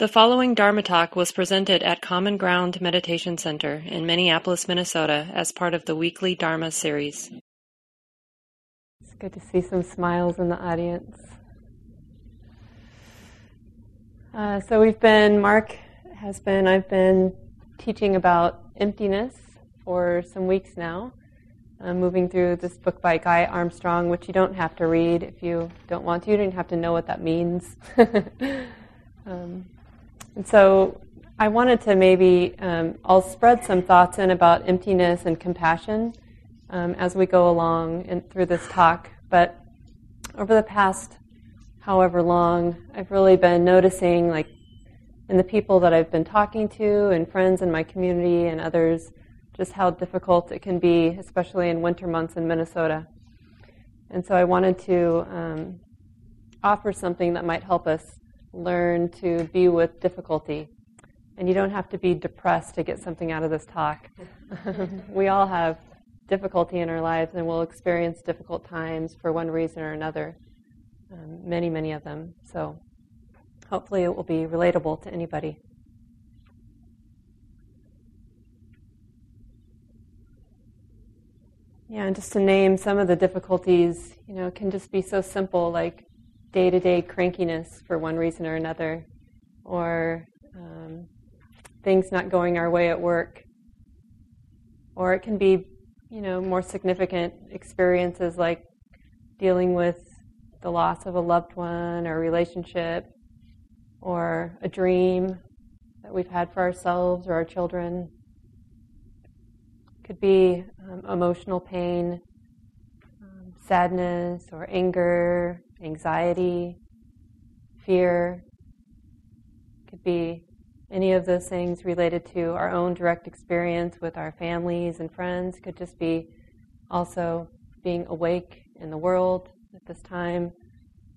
The following Dharma talk was presented at Common Ground Meditation Center in Minneapolis, Minnesota, as part of the weekly Dharma series. It's good to see some smiles in the audience. Uh, so we've been, Mark has been, I've been teaching about emptiness for some weeks now. I'm moving through this book by Guy Armstrong, which you don't have to read if you don't want to. You don't have to know what that means. um, and so I wanted to maybe, um, I'll spread some thoughts in about emptiness and compassion um, as we go along in, through this talk. But over the past however long, I've really been noticing, like, in the people that I've been talking to, and friends in my community, and others, just how difficult it can be, especially in winter months in Minnesota. And so I wanted to um, offer something that might help us learn to be with difficulty. And you don't have to be depressed to get something out of this talk. we all have difficulty in our lives and we'll experience difficult times for one reason or another. Um, many, many of them. So hopefully it will be relatable to anybody. Yeah, and just to name some of the difficulties, you know, can just be so simple, like day to day crankiness for one reason or another, or um, things not going our way at work. Or it can be, you know, more significant experiences like dealing with the loss of a loved one or a relationship or a dream that we've had for ourselves or our children. It could be um, emotional pain, um, sadness or anger, anxiety, fear. Could be any of those things related to our own direct experience with our families and friends. Could just be also being awake in the world at this time,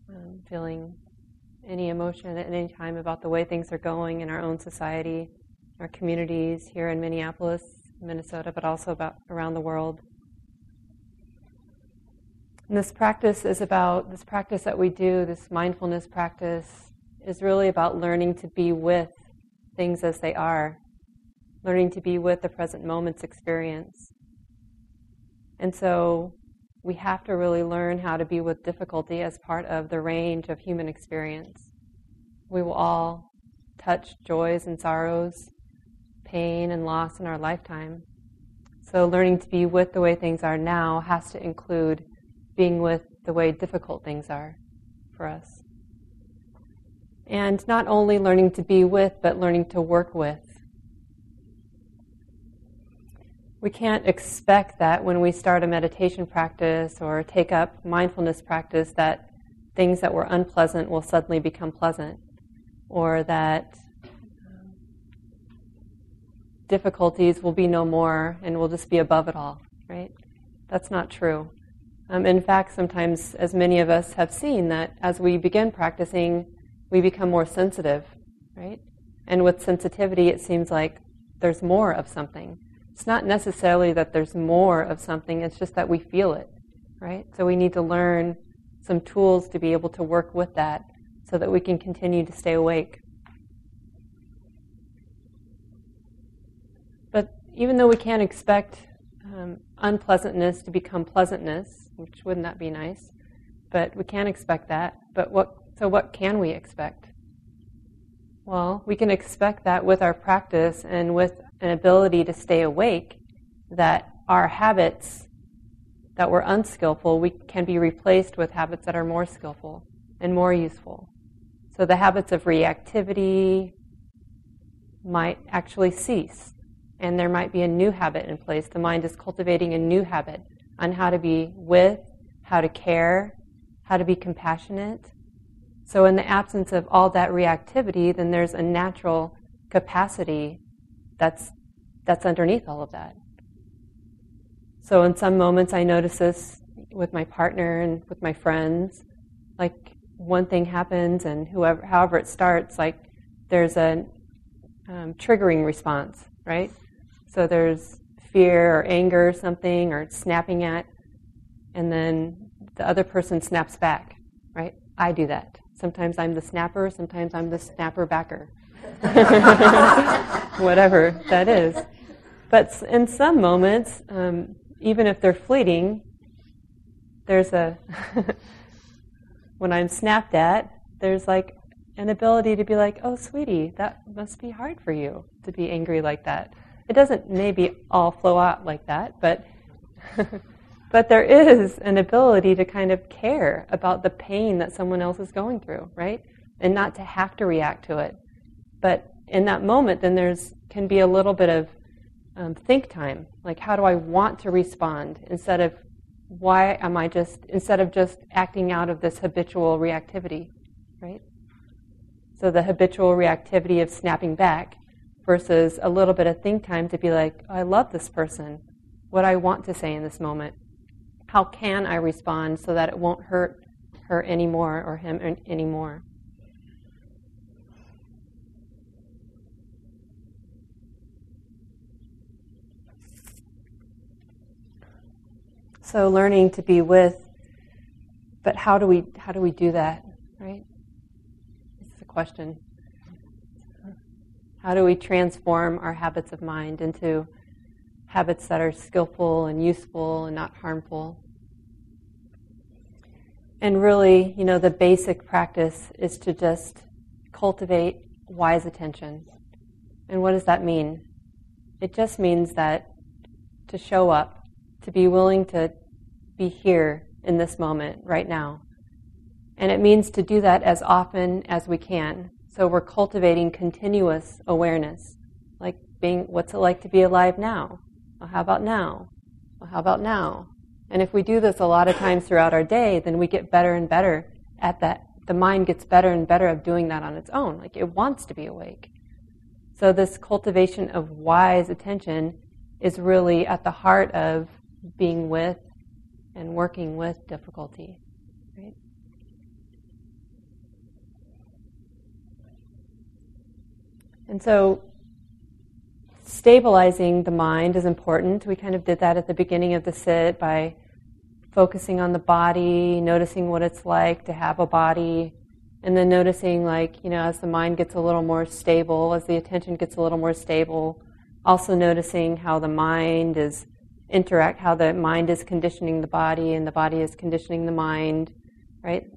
um, feeling any emotion at any time about the way things are going in our own society, our communities here in Minneapolis, Minnesota, but also about around the world. And this practice is about, this practice that we do, this mindfulness practice, is really about learning to be with things as they are, learning to be with the present moment's experience. And so we have to really learn how to be with difficulty as part of the range of human experience. We will all touch joys and sorrows, pain and loss in our lifetime. So learning to be with the way things are now has to include being with the way difficult things are for us. And not only learning to be with, but learning to work with. We can't expect that when we start a meditation practice or take up mindfulness practice that things that were unpleasant will suddenly become pleasant or that difficulties will be no more and we'll just be above it all, right? That's not true. Um, in fact, sometimes, as many of us have seen, that as we begin practicing, we become more sensitive, right? And with sensitivity, it seems like there's more of something. It's not necessarily that there's more of something, it's just that we feel it, right? So we need to learn some tools to be able to work with that so that we can continue to stay awake. But even though we can't expect um, unpleasantness to become pleasantness, which wouldn't that be nice? But we can't expect that. But what? So what can we expect? Well, we can expect that with our practice and with an ability to stay awake, that our habits that were unskillful we can be replaced with habits that are more skillful and more useful. So the habits of reactivity might actually cease and there might be a new habit in place. The mind is cultivating a new habit on how to be with, how to care, how to be compassionate. So, in the absence of all that reactivity, then there's a natural capacity that's, that's underneath all of that. So, in some moments, I notice this with my partner and with my friends. Like, one thing happens, and whoever, however it starts, like, there's a um, triggering response, right? So there's fear or anger or something or snapping at, and then the other person snaps back, right? I do that. Sometimes I'm the snapper, sometimes I'm the snapper backer. Whatever that is. But in some moments, um, even if they're fleeting, there's a, when I'm snapped at, there's like an ability to be like, oh, sweetie, that must be hard for you to be angry like that. It doesn't maybe all flow out like that, but but there is an ability to kind of care about the pain that someone else is going through, right? And not to have to react to it. But in that moment, then there's can be a little bit of um, think time. Like, how do I want to respond instead of why am I just instead of just acting out of this habitual reactivity, right? So the habitual reactivity of snapping back versus a little bit of think time to be like, I love this person. What I want to say in this moment. How can I respond so that it won't hurt her anymore or him anymore? So learning to be with, but how do we how do we do that, right? This is a question. How do we transform our habits of mind into habits that are skillful and useful and not harmful? And really, you know, the basic practice is to just cultivate wise attention. And what does that mean? It just means that to show up, to be willing to be here in this moment, right now. And it means to do that as often as we can. So we're cultivating continuous awareness, like being, what's it like to be alive now? Well, how about now? Well, how about now? And if we do this a lot of times throughout our day, then we get better and better at that. The mind gets better and better of doing that on its own. Like it wants to be awake. So this cultivation of wise attention is really at the heart of being with and working with difficulty. Right? And so stabilizing the mind is important. We kind of did that at the beginning of the sit by focusing on the body, noticing what it's like to have a body, and then noticing, like, you know, as the mind gets a little more stable, as the attention gets a little more stable, also noticing how the mind is interact, how the mind is conditioning the body and the body is conditioning the mind, right?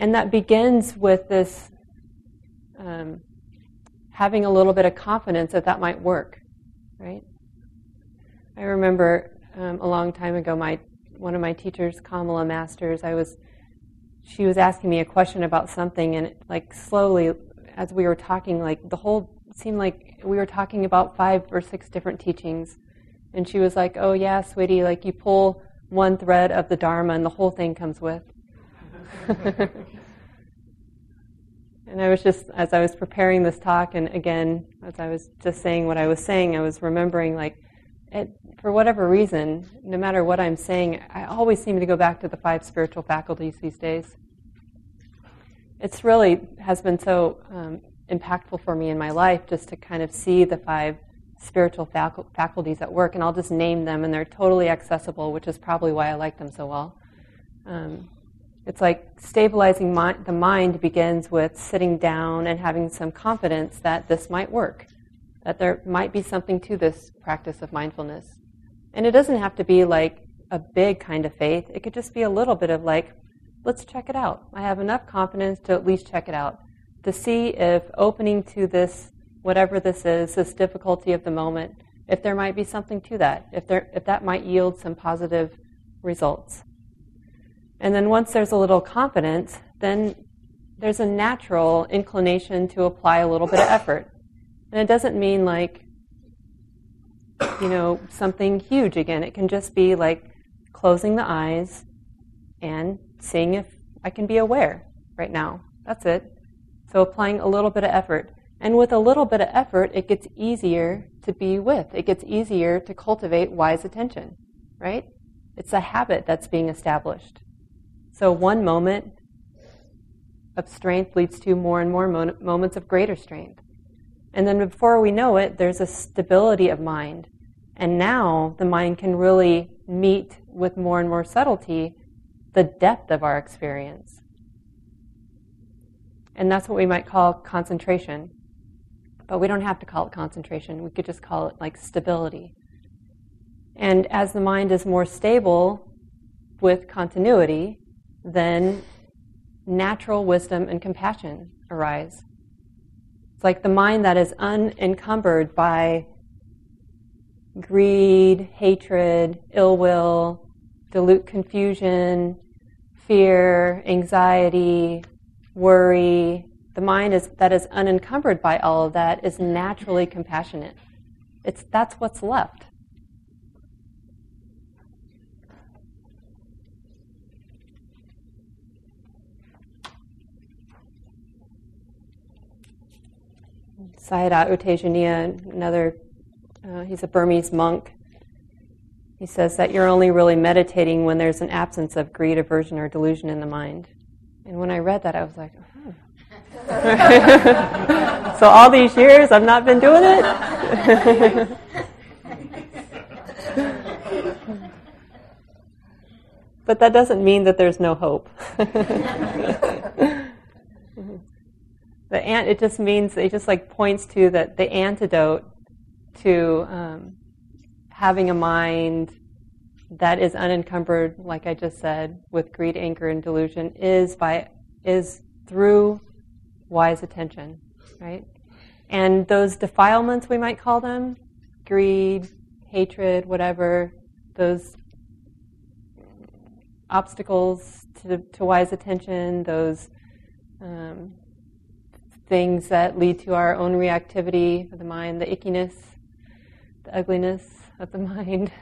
And that begins with this um, having a little bit of confidence that that might work, right? I remember um, a long time ago, my one of my teachers, Kamala Masters, I was she was asking me a question about something, and it, like slowly, as we were talking, like the whole seemed like we were talking about five or six different teachings, and she was like, "Oh yeah, sweetie, like you pull one thread of the Dharma, and the whole thing comes with." and I was just, as I was preparing this talk, and again, as I was just saying what I was saying, I was remembering like, it, for whatever reason, no matter what I'm saying, I always seem to go back to the five spiritual faculties these days. It's really has been so um, impactful for me in my life just to kind of see the five spiritual faculties at work, and I'll just name them, and they're totally accessible, which is probably why I like them so well. Um, it's like stabilizing the mind begins with sitting down and having some confidence that this might work, that there might be something to this practice of mindfulness. And it doesn't have to be like a big kind of faith, it could just be a little bit of like, let's check it out. I have enough confidence to at least check it out to see if opening to this, whatever this is, this difficulty of the moment, if there might be something to that, if, there, if that might yield some positive results. And then once there's a little confidence, then there's a natural inclination to apply a little bit of effort. And it doesn't mean like, you know, something huge again. It can just be like closing the eyes and seeing if I can be aware right now. That's it. So applying a little bit of effort. And with a little bit of effort, it gets easier to be with. It gets easier to cultivate wise attention, right? It's a habit that's being established. So one moment of strength leads to more and more mo- moments of greater strength. And then before we know it, there's a stability of mind. And now the mind can really meet with more and more subtlety the depth of our experience. And that's what we might call concentration. But we don't have to call it concentration. We could just call it like stability. And as the mind is more stable with continuity, then natural wisdom and compassion arise. It's like the mind that is unencumbered by greed, hatred, ill will, dilute confusion, fear, anxiety, worry. The mind is, that is unencumbered by all of that is naturally compassionate. It's, that's what's left. Sayadaw U Tejaniya, another, uh, he's a Burmese monk. He says that you're only really meditating when there's an absence of greed, aversion, or delusion in the mind. And when I read that, I was like, oh. so all these years I've not been doing it? but that doesn't mean that there's no hope. the ant it just means it just like points to that the antidote to um, having a mind that is unencumbered, like I just said, with greed, anger, and delusion, is by is through wise attention, right? And those defilements, we might call them, greed, hatred, whatever, those obstacles to, to wise attention, those um, things that lead to our own reactivity of the mind, the ickiness, the ugliness of the mind,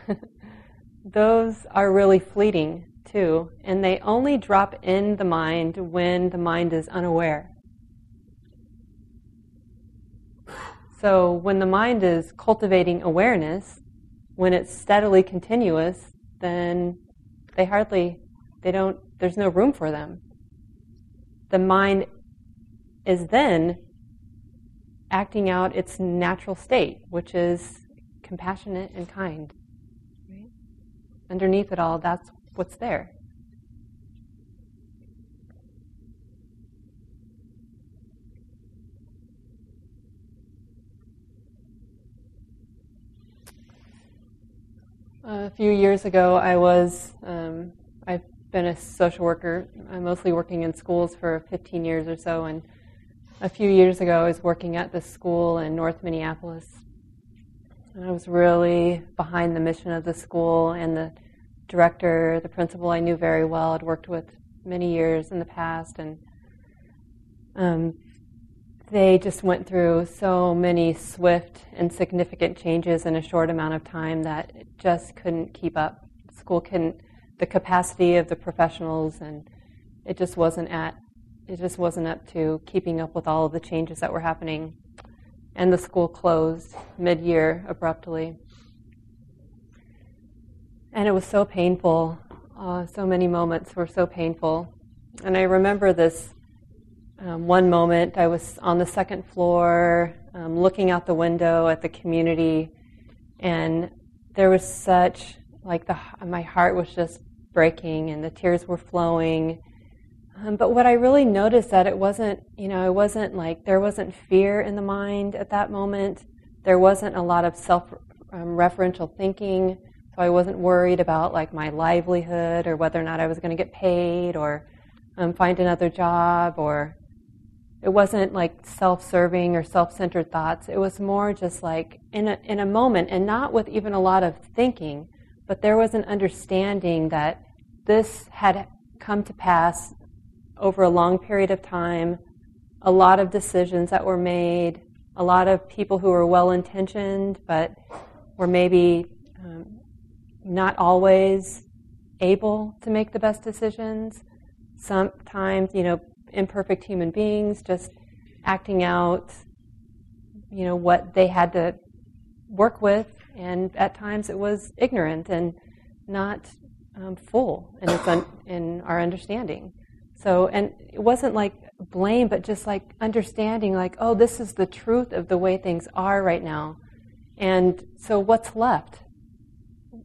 those are really fleeting too. And they only drop in the mind when the mind is unaware. So when the mind is cultivating awareness, when it's steadily continuous, then they hardly, they don't, there's no room for them. The mind is then acting out its natural state, which is compassionate and kind. Right? Underneath it all, that's what's there. A few years ago, I was um, I've been a social worker. I'm mostly working in schools for 15 years or so, and a few years ago, I was working at this school in North Minneapolis. And I was really behind the mission of the school and the director, the principal I knew very well, I'd worked with many years in the past, and um, they just went through so many swift and significant changes in a short amount of time that it just couldn't keep up. School couldn't, the capacity of the professionals, and it just wasn't at it just wasn't up to keeping up with all of the changes that were happening. And the school closed mid year abruptly. And it was so painful. Uh, so many moments were so painful. And I remember this um, one moment. I was on the second floor um, looking out the window at the community, and there was such, like, the, my heart was just breaking, and the tears were flowing um, but what I really noticed that it wasn't, you know, it wasn't like there wasn't fear in the mind at that moment. There wasn't a lot of self-referential um, thinking, so I wasn't worried about like my livelihood or whether or not I was going to get paid or um, find another job or it wasn't like self-serving or self-centered thoughts. It was more just like in a in a moment, and not with even a lot of thinking, but there was an understanding that this had come to pass over a long period of time, a lot of decisions that were made, a lot of people who were well intentioned, but were maybe um, not always able to make the best decisions. Sometimes, you know, imperfect human beings just acting out, you know, what they had to work with, and at times it was ignorant and not um, full in, its un- in our understanding. So, and it wasn't like blame, but just like understanding, like, oh, this is the truth of the way things are right now. And so, what's left?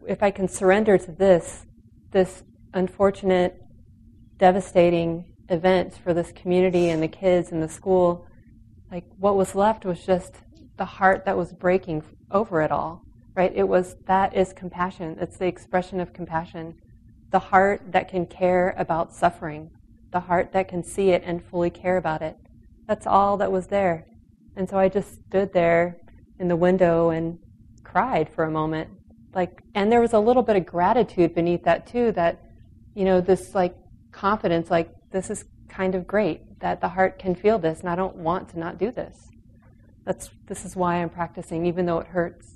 If I can surrender to this, this unfortunate devastating event for this community and the kids and the school, like what was left was just the heart that was breaking over it all, right? It was that is compassion. It's the expression of compassion. The heart that can care about suffering, the heart that can see it and fully care about it. That's all that was there. And so I just stood there in the window and cried for a moment. Like, and there was a little bit of gratitude beneath that too, that, you know, this like confidence, like, this is kind of great that the heart can feel this and I don't want to not do this. That's, this is why I'm practicing, even though it hurts.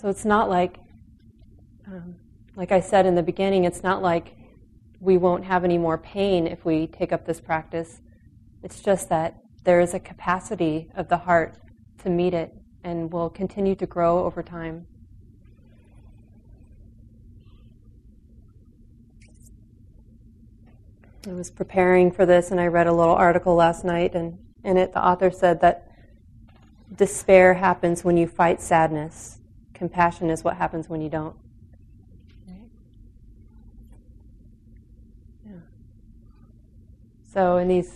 So it's not like, um, like I said in the beginning, it's not like we won't have any more pain if we take up this practice. It's just that there is a capacity of the heart to meet it and will continue to grow over time. I was preparing for this and I read a little article last night, and in it, the author said that despair happens when you fight sadness, compassion is what happens when you don't. So, in these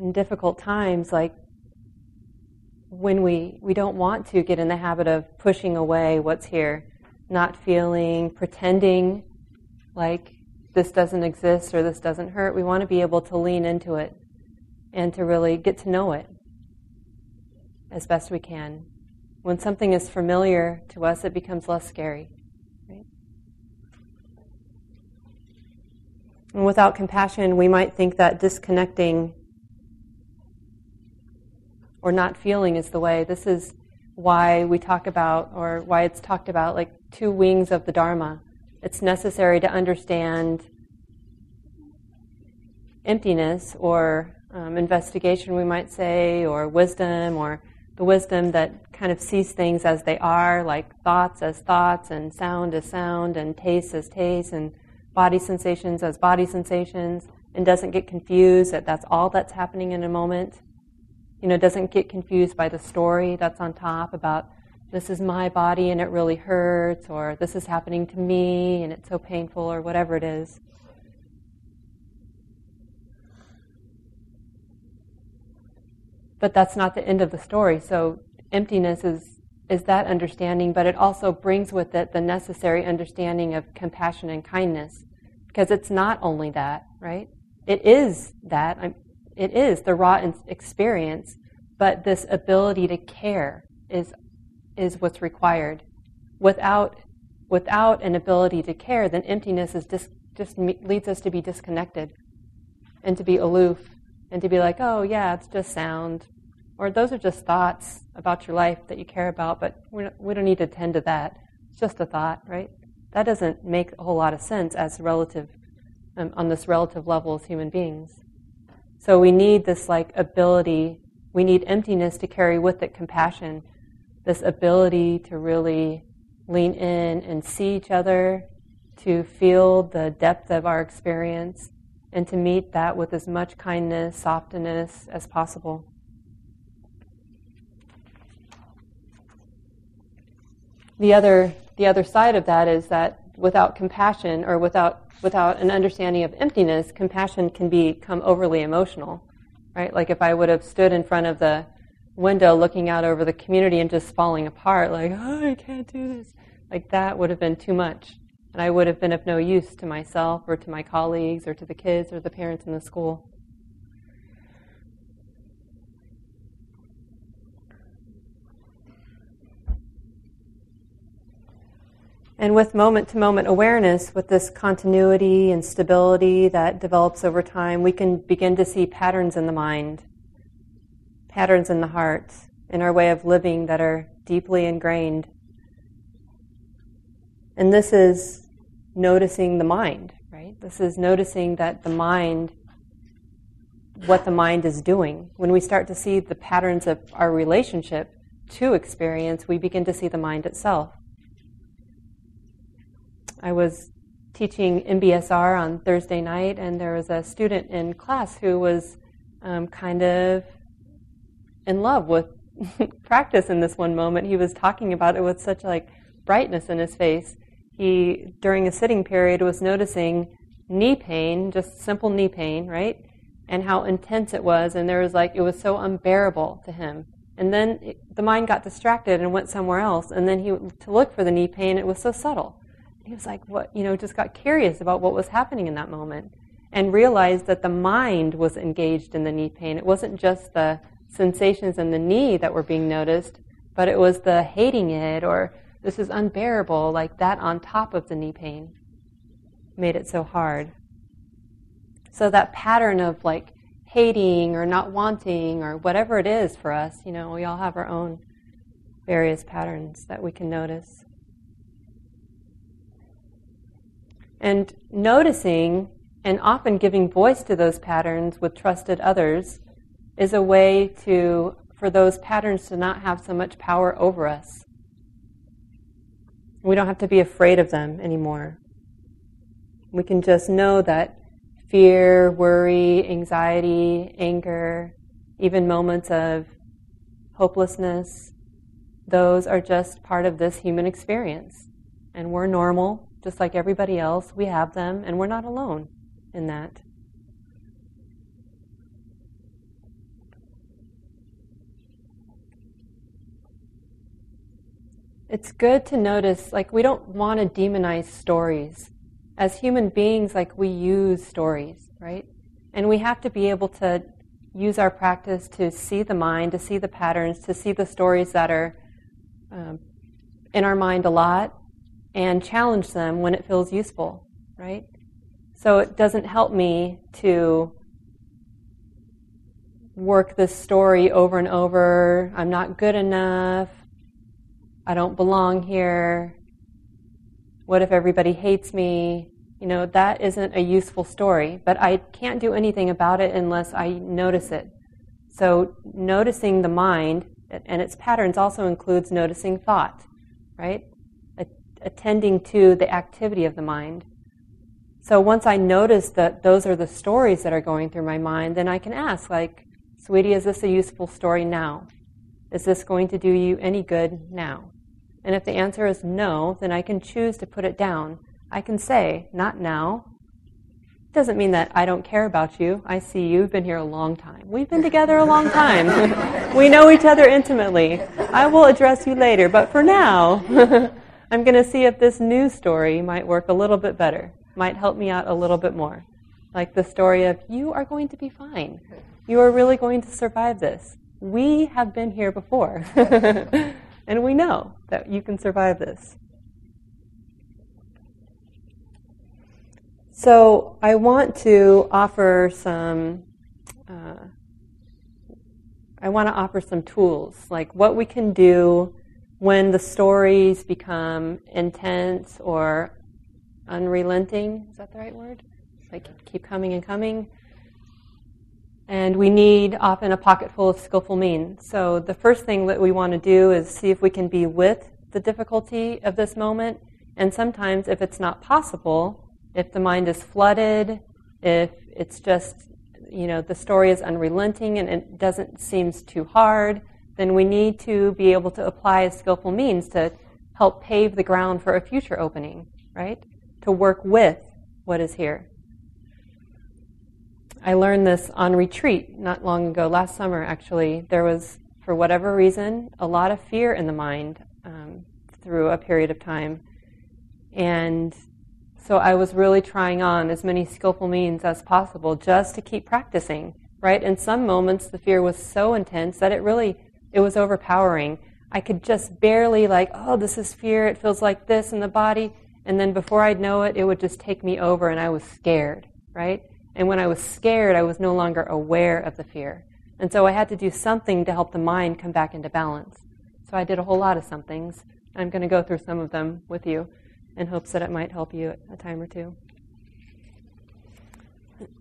in difficult times, like when we, we don't want to get in the habit of pushing away what's here, not feeling, pretending like this doesn't exist or this doesn't hurt. We want to be able to lean into it and to really get to know it as best we can. When something is familiar to us, it becomes less scary. And without compassion, we might think that disconnecting or not feeling is the way. This is why we talk about, or why it's talked about, like two wings of the Dharma it's necessary to understand emptiness or um, investigation, we might say, or wisdom, or the wisdom that kind of sees things as they are, like thoughts as thoughts, and sound as sound, and taste as taste, and body sensations as body sensations, and doesn't get confused that that's all that's happening in a moment. You know, doesn't get confused by the story that's on top about this is my body and it really hurts, or this is happening to me and it's so painful, or whatever it is. But that's not the end of the story. So emptiness is, is that understanding, but it also brings with it the necessary understanding of compassion and kindness. Because it's not only that, right? It is that. It is the raw experience, but this ability to care is is what's required. Without, without an ability to care, then emptiness is dis, just leads us to be disconnected and to be aloof and to be like, oh, yeah, it's just sound. Or those are just thoughts about your life that you care about, but we don't need to tend to that. It's just a thought, right? That doesn't make a whole lot of sense as relative, um, on this relative level as human beings. So we need this like ability, we need emptiness to carry with it compassion this ability to really lean in and see each other, to feel the depth of our experience, and to meet that with as much kindness, softness as possible. The other, the other side of that is that without compassion or without, without an understanding of emptiness, compassion can become overly emotional, right? Like if I would have stood in front of the window looking out over the community and just falling apart, like, oh, I can't do this. Like that would have been too much. And I would have been of no use to myself or to my colleagues or to the kids or the parents in the school. And with moment to moment awareness, with this continuity and stability that develops over time, we can begin to see patterns in the mind patterns in the heart, in our way of living that are deeply ingrained. And this is noticing the mind, right? This is noticing that the mind, what the mind is doing. When we start to see the patterns of our relationship to experience, we begin to see the mind itself. I was teaching MBSR on Thursday night, and there was a student in class who was um, kind of in love with practice in this one moment. He was talking about it with such like brightness in his face. He, during a sitting period, was noticing knee pain, just simple knee pain, right? And how intense it was, and there was like, it was so unbearable to him. And then it, the mind got distracted and went somewhere else, and then he, to look for the knee pain, it was so subtle. He was like, what, you know, just got curious about what was happening in that moment and realized that the mind was engaged in the knee pain. It wasn't just the sensations in the knee that were being noticed, but it was the hating it or this is unbearable, like that on top of the knee pain made it so hard. So that pattern of like hating or not wanting or whatever it is for us, you know, we all have our own various patterns that we can notice. And noticing and often giving voice to those patterns with trusted others is a way to for those patterns to not have so much power over us. We don't have to be afraid of them anymore. We can just know that fear, worry, anxiety, anger, even moments of hopelessness, those are just part of this human experience. And we're normal, just like everybody else. We have them, and we're not alone in that. It's good to notice, like, we don't want to demonize stories. As human beings, like, we use stories, right? And we have to be able to use our practice to see the mind, to see the patterns, to see the stories that are um, in our mind a lot, and challenge them when it feels useful, right? So it doesn't help me to work this story over and over. I'm not good enough. I don't belong here. What if everybody hates me? You know, that isn't a useful story, but I can't do anything about it unless I notice it. So noticing the mind and its patterns also includes noticing thought, right? Attending to the activity of the mind. So once I notice that those are the stories that are going through my mind, then I can ask, like, sweetie, is this a useful story now? Is this going to do you any good now? And if the answer is no, then I can choose to put it down. I can say, not now. Doesn't mean that I don't care about you. I see you've been here a long time. We've been together a long time. we know each other intimately. I will address you later, but for now, I'm going to see if this new story might work a little bit better might help me out a little bit more. Like the story of, you are going to be fine. You are really going to survive this. We have been here before. and we know that you can survive this. So I want to offer some. Uh, I want to offer some tools, like what we can do when the stories become intense or unrelenting. Is that the right word? Like keep coming and coming. And we need often a pocket full of skillful means. So the first thing that we want to do is see if we can be with the difficulty of this moment. And sometimes, if it's not possible, if the mind is flooded, if it's just, you know, the story is unrelenting and it doesn't seems too hard, then we need to be able to apply a skillful means to help pave the ground for a future opening, right? to work with what is here. I learned this on retreat not long ago, last summer actually. There was, for whatever reason, a lot of fear in the mind um, through a period of time. And so I was really trying on as many skillful means as possible just to keep practicing, right? In some moments, the fear was so intense that it really, it was overpowering. I could just barely like, oh, this is fear. It feels like this in the body. And then before I'd know it, it would just take me over and I was scared, right? And when I was scared, I was no longer aware of the fear. And so I had to do something to help the mind come back into balance. So I did a whole lot of somethings. I'm going to go through some of them with you in hopes that it might help you a time or two.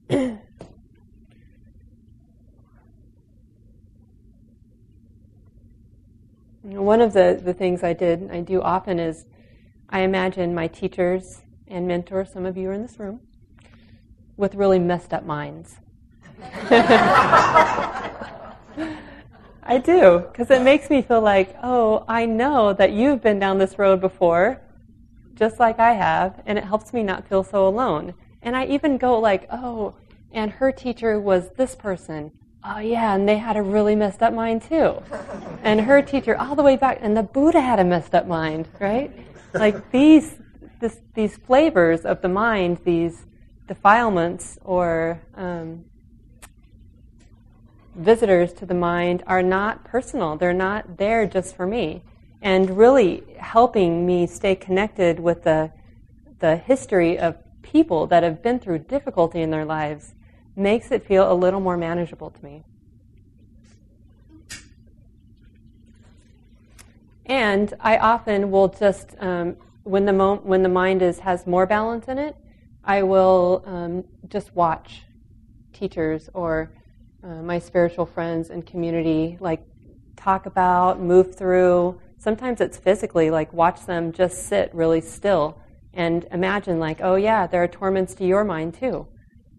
One of the, the things I did, I do often, is I imagine my teachers and mentors, some of you are in this room, with really messed up minds. I do, because it makes me feel like, oh, I know that you've been down this road before, just like I have, and it helps me not feel so alone. And I even go like, oh, and her teacher was this person. Oh yeah, and they had a really messed up mind too. And her teacher all the way back, and the Buddha had a messed up mind, right? Like these, this, these flavors of the mind, these defilements or um, visitors to the mind are not personal. They're not there just for me. And really helping me stay connected with the, the history of people that have been through difficulty in their lives makes it feel a little more manageable to me. And I often will just, um, when the mo- when the mind is has more balance in it, I will um, just watch teachers or uh, my spiritual friends and community like talk about, move through. Sometimes it's physically like watch them just sit really still and imagine like, oh yeah, there are torments to your mind too,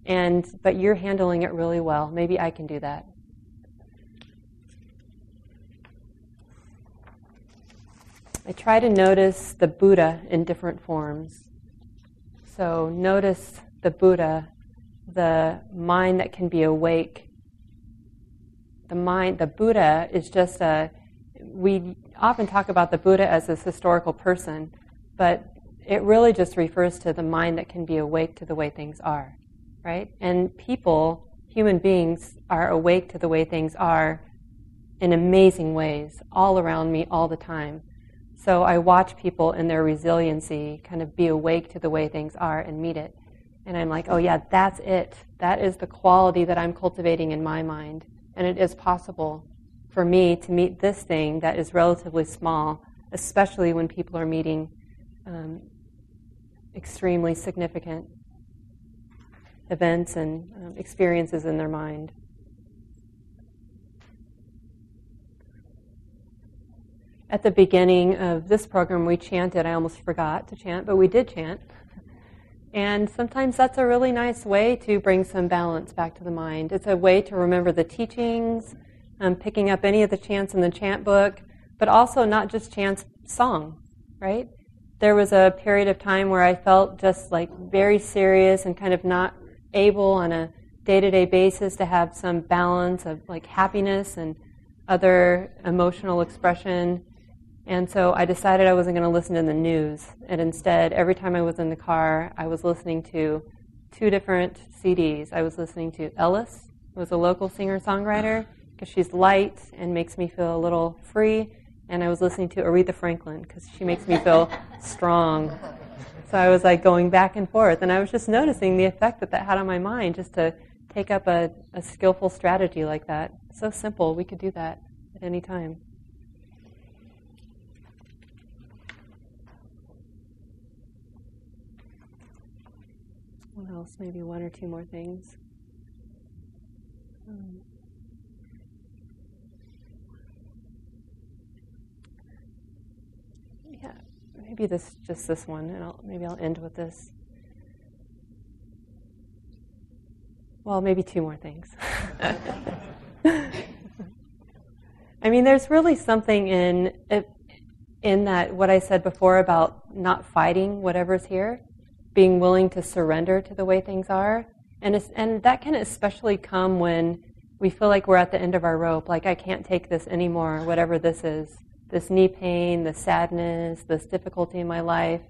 and but you're handling it really well. Maybe I can do that. I try to notice the Buddha in different forms. So notice the Buddha, the mind that can be awake. The mind, the Buddha is just a, we often talk about the Buddha as this historical person, but it really just refers to the mind that can be awake to the way things are, right? And people, human beings, are awake to the way things are in amazing ways all around me all the time. So I watch people in their resiliency kind of be awake to the way things are and meet it. And I'm like, oh yeah, that's it. That is the quality that I'm cultivating in my mind. And it is possible for me to meet this thing that is relatively small, especially when people are meeting um, extremely significant events and um, experiences in their mind. at the beginning of this program, we chanted. I almost forgot to chant, but we did chant. And sometimes that's a really nice way to bring some balance back to the mind. It's a way to remember the teachings, um, picking up any of the chants in the chant book, but also not just chants, song, right? There was a period of time where I felt just like very serious and kind of not able on a day to day basis to have some balance of like happiness and other emotional expression. And so I decided I wasn't going to listen to the news. And instead, every time I was in the car, I was listening to two different CDs. I was listening to Ellis, who was a local singer songwriter, because she's light and makes me feel a little free. And I was listening to Aretha Franklin, because she makes me feel strong. So I was like going back and forth. And I was just noticing the effect that that had on my mind just to take up a, a skillful strategy like that. So simple. We could do that at any time. What else? Maybe one or two more things. Um, yeah, maybe this just this one, and I'll, maybe I'll end with this. Well, maybe two more things. I mean, there's really something in in that what I said before about not fighting whatever's here being willing to surrender to the way things are. And, and that can especially come when we feel like we're at the end of our rope, like I can't take this anymore, whatever this is this knee pain, this sadness, this difficulty in my life.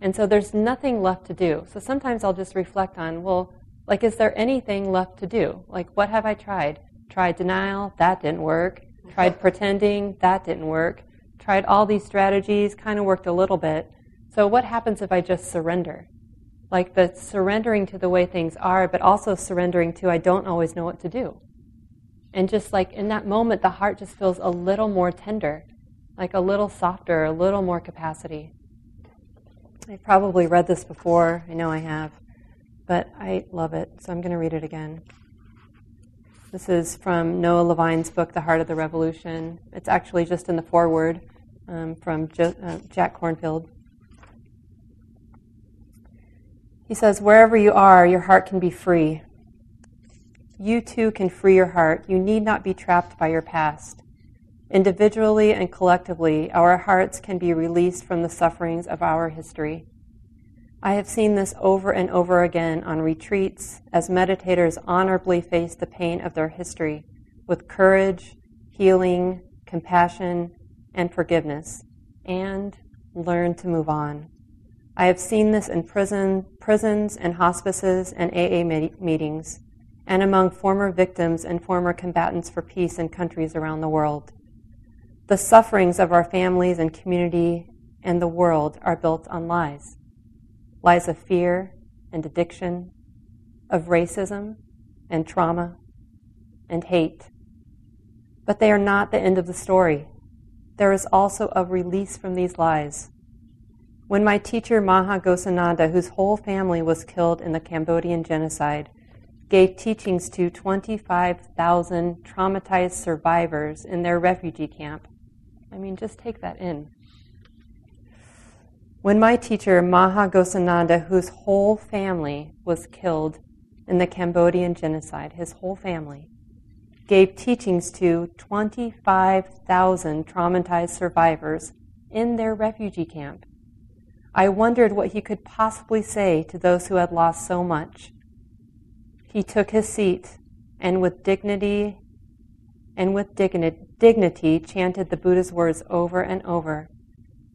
And so there's nothing left to do. So sometimes I'll just reflect on, well, like, is there anything left to do? Like, what have I tried? Tried denial, that didn't work. Tried pretending, that didn't work. Tried all these strategies, kind of worked a little bit. So what happens if I just surrender? like the surrendering to the way things are, but also surrendering to I don't always know what to do. And just like in that moment, the heart just feels a little more tender, like a little softer, a little more capacity. I've probably read this before, I know I have, but I love it, so I'm going to read it again. This is from Noah Levine's book, The Heart of the Revolution. It's actually just in the foreword um, from jo- uh, Jack Kornfield. He says, Wherever you are, your heart can be free. You too can free your heart. You need not be trapped by your past. Individually and collectively, our hearts can be released from the sufferings of our history. I have seen this over and over again on retreats as meditators honorably face the pain of their history with courage, healing, compassion, and forgiveness, and learn to move on. I have seen this in prison, prisons and hospices and AA meetings, and among former victims and former combatants for peace in countries around the world. The sufferings of our families and community and the world are built on lies lies of fear and addiction, of racism and trauma and hate. But they are not the end of the story. There is also a release from these lies. When my teacher Maha Ghosananda, whose whole family was killed in the Cambodian genocide, gave teachings to 25,000 traumatized survivors in their refugee camp. I mean, just take that in. When my teacher, Maha Ghosananda, whose whole family was killed in the Cambodian genocide, his whole family, gave teachings to 25,000 traumatized survivors in their refugee camp, I wondered what he could possibly say to those who had lost so much he took his seat and with dignity and with dignity chanted the Buddha's words over and over.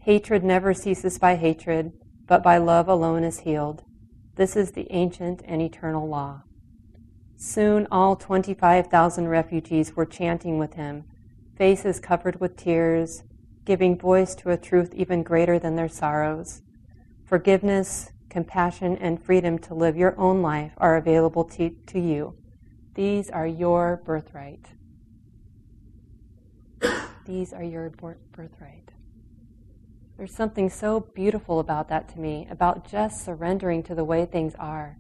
Hatred never ceases by hatred, but by love alone is healed. This is the ancient and eternal law. Soon all 25,000 refugees were chanting with him, faces covered with tears, giving voice to a truth even greater than their sorrows. Forgiveness, compassion, and freedom to live your own life are available to, to you. These are your birthright. These are your birthright. There's something so beautiful about that to me, about just surrendering to the way things are,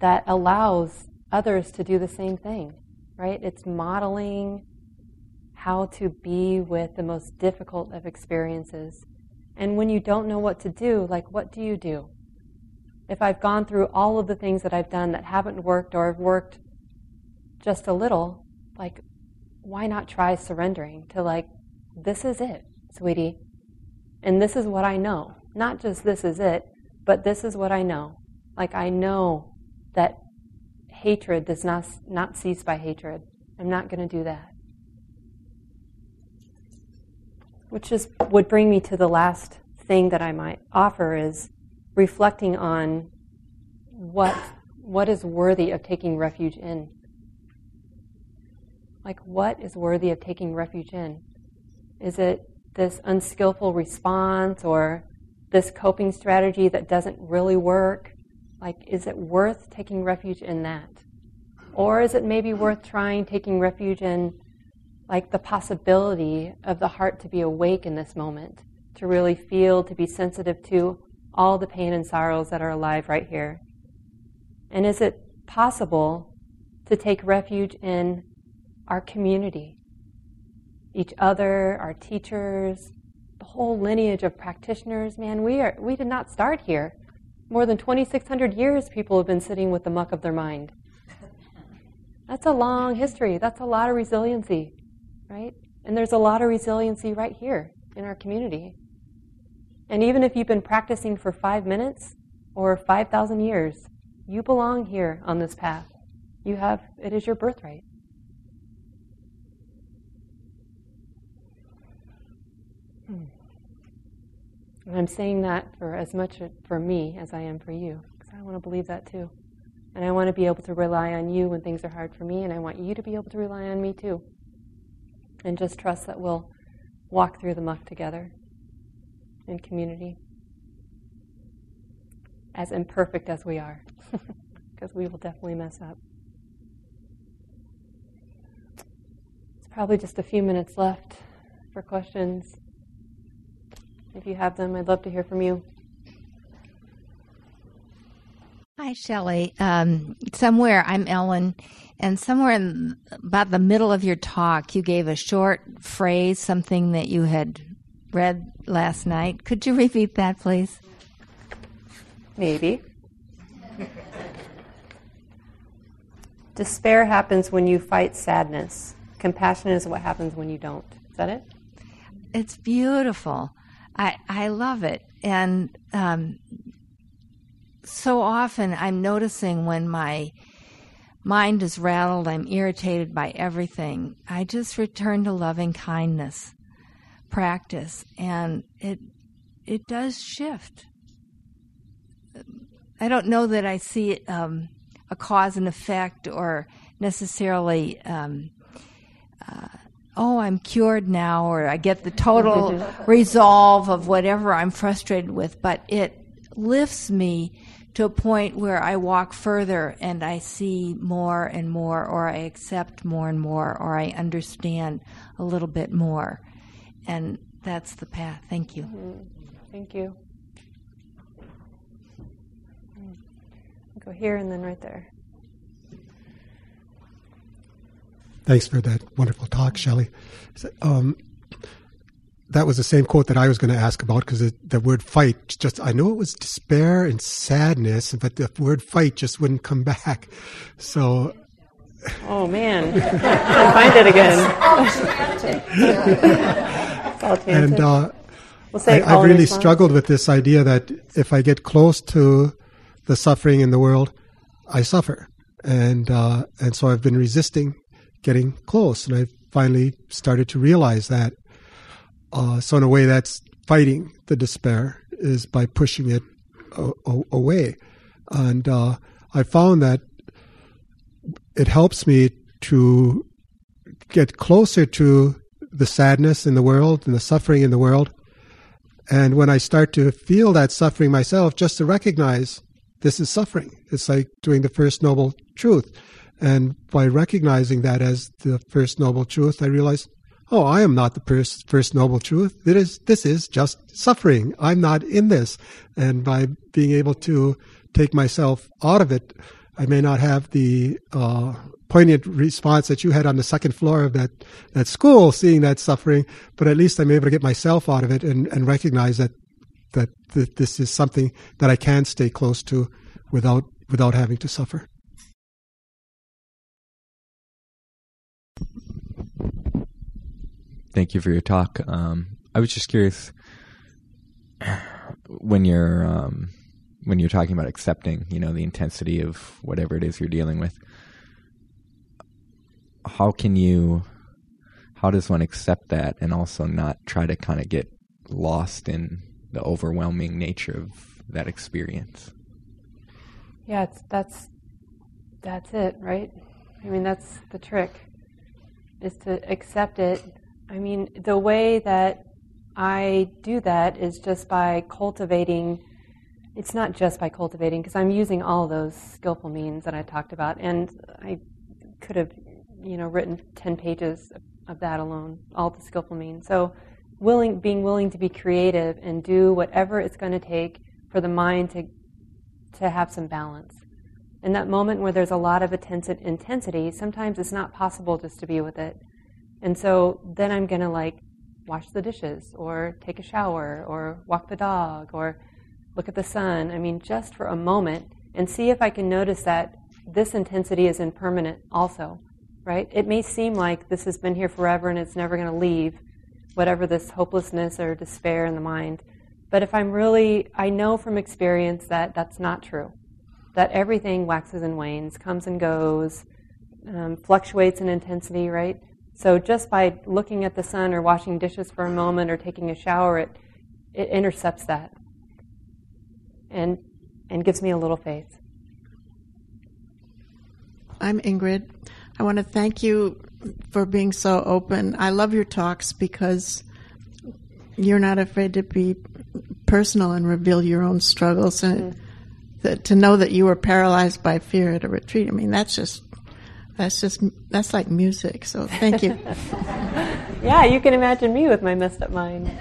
that allows others to do the same thing, right? It's modeling how to be with the most difficult of experiences. And when you don't know what to do, like, what do you do? if I've gone through all of the things that I've done that haven't worked or have worked just a little, like, why not try surrendering to, like, this is it, sweetie. And this is what I know. Not just this is it, but this is what I know. Like, I know that hatred does not, not cease by hatred. I'm not going to do that. Which is, would bring me to the last thing that I might offer is reflecting on what what is worthy of taking refuge in. Like what is worthy of taking refuge in? Is it this unskillful response or this coping strategy that doesn't really work? Like, is it worth taking refuge in that? Or is it maybe worth trying taking refuge in, like, the possibility of the heart to be awake in this moment, to really feel, to be sensitive to all the pain and sorrows that are alive right here? And is it possible to take refuge in our community, each other, our teachers, the whole lineage of practitioners? Man, we, are, we did not start here. More than 2,600 years, people have been sitting with the muck of their mind. That's a long history. That's a lot of resiliency, right? And there's a lot of resiliency right here in our community. And even if you've been practicing for five minutes or 5,000 years, you belong here on this path. You have, it is your birthright. And I'm saying that for as much for me as I am for you, because I want to believe that too. And I want to be able to rely on you when things are hard for me, and I want you to be able to rely on me too. And just trust that we'll walk through the muck together in community. As imperfect as we are, because we will definitely mess up. It's probably just a few minutes left for questions. If you have them, I'd love to hear from you. Hi, Shelly. Um, somewhere, I'm Ellen, and somewhere in about the middle of your talk, you gave a short phrase, something that you had read last night. Could you repeat that, please? Maybe. Despair happens when you fight sadness. Compassion is what happens when you don't. Is that it? It's beautiful. I I love it, and um, so often I'm noticing when my mind is rattled, I'm irritated by everything. I just return to loving kindness practice, and it it does shift. I don't know that I see um, a cause and effect or necessarily. Um, oh, I'm cured now, or I get the total resolve of whatever I'm frustrated with, but it lifts me to a point where I walk further and I see more and more, or I accept more and more, or I understand a little bit more. And that's the path. Thank you. Mm-hmm. Thank you. Go here and then right there. Thanks for that wonderful talk, Shelly. Um, that was the same quote that I was going to ask about because the word fight just, I know it was despair and sadness, but the word fight just wouldn't come back. So. Oh man, I find it again. and uh, we'll I, have really response. struggled with this idea that if I get close to the suffering in the world, I suffer, and uh, and so I've been resisting getting close, and I finally started to realize that. Uh, so in a way, that's fighting the despair is by pushing it a- a- away, and uh, I found that it helps me to get closer to the sadness in the world and the suffering in the world. And when I start to feel that suffering myself, just to recognize this is suffering. It's like doing the first noble truth. And by recognizing that as the first noble truth, I realize, oh, I am not the first, first noble truth. It is, this is just suffering. I'm not in this. And by being able to take myself out of it, I may not have the uh, poignant response that you had on the second floor of that, that school, seeing that suffering, but at least I'm able to get myself out of it and, and recognize that, that, that this is something that I can stay close to without, without having to suffer. Thank you for your talk. Um, I was just curious when you're um, when you're talking about accepting, you know, the intensity of whatever it is you're dealing with. How can you? How does one accept that and also not try to kind of get lost in the overwhelming nature of that experience? Yeah, that's that's it, right? I mean, that's the trick is to accept it I mean, the way that I do that is just by cultivating. It's not just by cultivating, because I'm using all those skillful means that I talked about, and I could have, you know, written ten pages of that alone, all the skillful means. So, willing, being willing to be creative and do whatever it's going to take for the mind to to have some balance. In that moment where there's a lot of intensity, sometimes it's not possible just to be with it. And so then I'm going to like wash the dishes or take a shower or walk the dog or look at the sun. I mean, just for a moment and see if I can notice that this intensity is impermanent also, right? It may seem like this has been here forever and it's never going to leave, whatever this hopelessness or despair in the mind. But if I'm really, I know from experience that that's not true. That everything waxes and wanes, comes and goes, um, fluctuates in intensity, right? So just by looking at the sun or washing dishes for a moment or taking a shower, it, it intercepts that and, and gives me a little faith. I'm Ingrid. I want to thank you for being so open. I love your talks because you're not afraid to be personal and reveal your own struggles and mm-hmm. to know that you were paralyzed by fear at a retreat. I mean, that's just that's just that's like music. So thank you. yeah, you can imagine me with my messed up mind.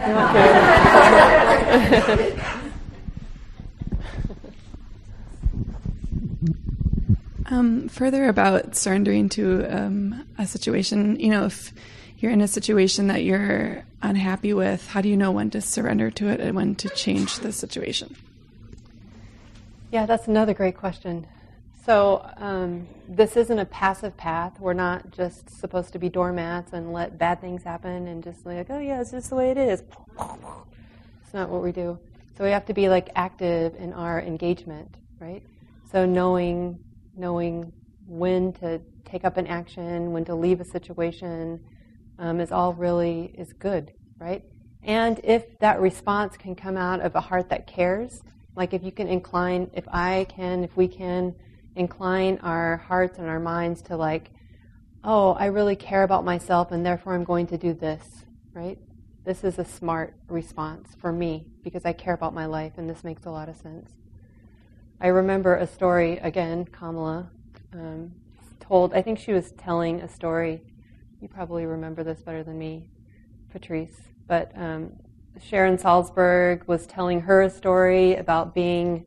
um, further about surrendering to um, a situation, you know, if you're in a situation that you're unhappy with, how do you know when to surrender to it and when to change the situation? Yeah, that's another great question. So um, this isn't a passive path. We're not just supposed to be doormats and let bad things happen and just like, oh yeah, it's just the way it is. It's not what we do. So we have to be like active in our engagement right? So knowing knowing when to take up an action, when to leave a situation, um, is all really is good, right? And if that response can come out of a heart that cares, like if you can incline, if I can, if we can incline our hearts and our minds to like, oh, I really care about myself and therefore I'm going to do this, right? This is a smart response for me because I care about my life and this makes a lot of sense. I remember a story, again, Kamala um, told, I think she was telling a story. You probably remember this better than me, Patrice. But um, Sharon Salzberg was telling her a story about being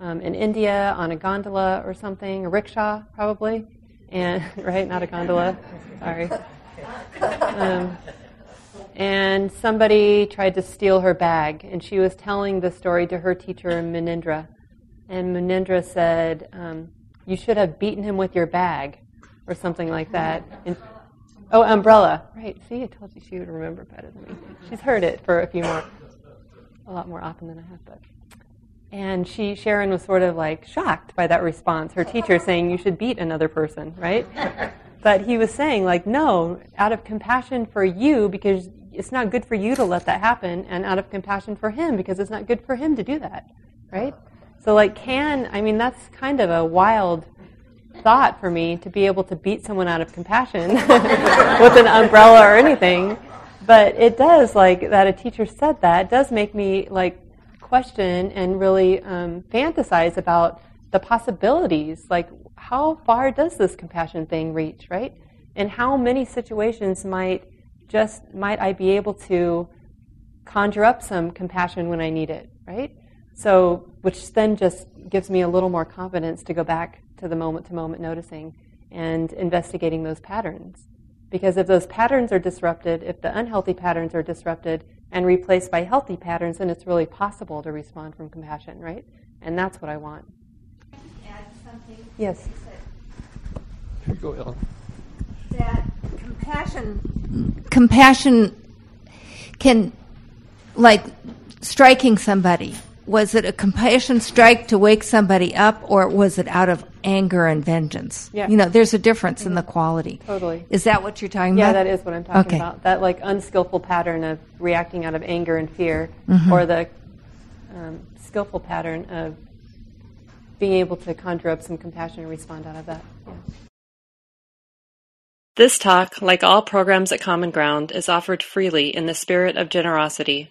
um, in India on a gondola or something, a rickshaw probably, and right, not a gondola. Sorry. Um, and somebody tried to steal her bag, and she was telling the story to her teacher Munindra, and Munindra said, um, "You should have beaten him with your bag." or something like that. And, oh, umbrella. Right. See, I told you she would remember better than me. She's heard it for a few more, a lot more often than I have, but. And she, Sharon, was sort of like shocked by that response. Her teacher saying you should beat another person, right? But he was saying like, no, out of compassion for you because it's not good for you to let that happen, and out of compassion for him because it's not good for him to do that, right? So like, can I mean that's kind of a wild thought for me to be able to beat someone out of compassion with an umbrella or anything. But it does, like that a teacher said that, does make me like question and really um, fantasize about the possibilities. Like, how far does this compassion thing reach, right? And how many situations might just might I be able to conjure up some compassion when I need it, right? So, which then just gives me a little more confidence to go back to the moment to moment noticing and investigating those patterns. Because if those patterns are disrupted, if the unhealthy patterns are disrupted and replaced by healthy patterns, then it's really possible to respond from compassion, right? And that's what I want. Add something? Yes. Here you go, Ellen. That compassion, compassion can, like striking somebody, was it a compassion strike to wake somebody up, or was it out of anger and vengeance? Yeah. You know, there's a difference mm-hmm. in the quality. Totally. Is that what you're talking yeah, about? Yeah, that is what I'm talking okay. about. That like unskillful pattern of reacting out of anger and fear, mm-hmm. or the um, skillful pattern of being able to conjure up some compassion and respond out of that. Yeah. This talk, like all programs at Common Ground, is offered freely in the spirit of generosity.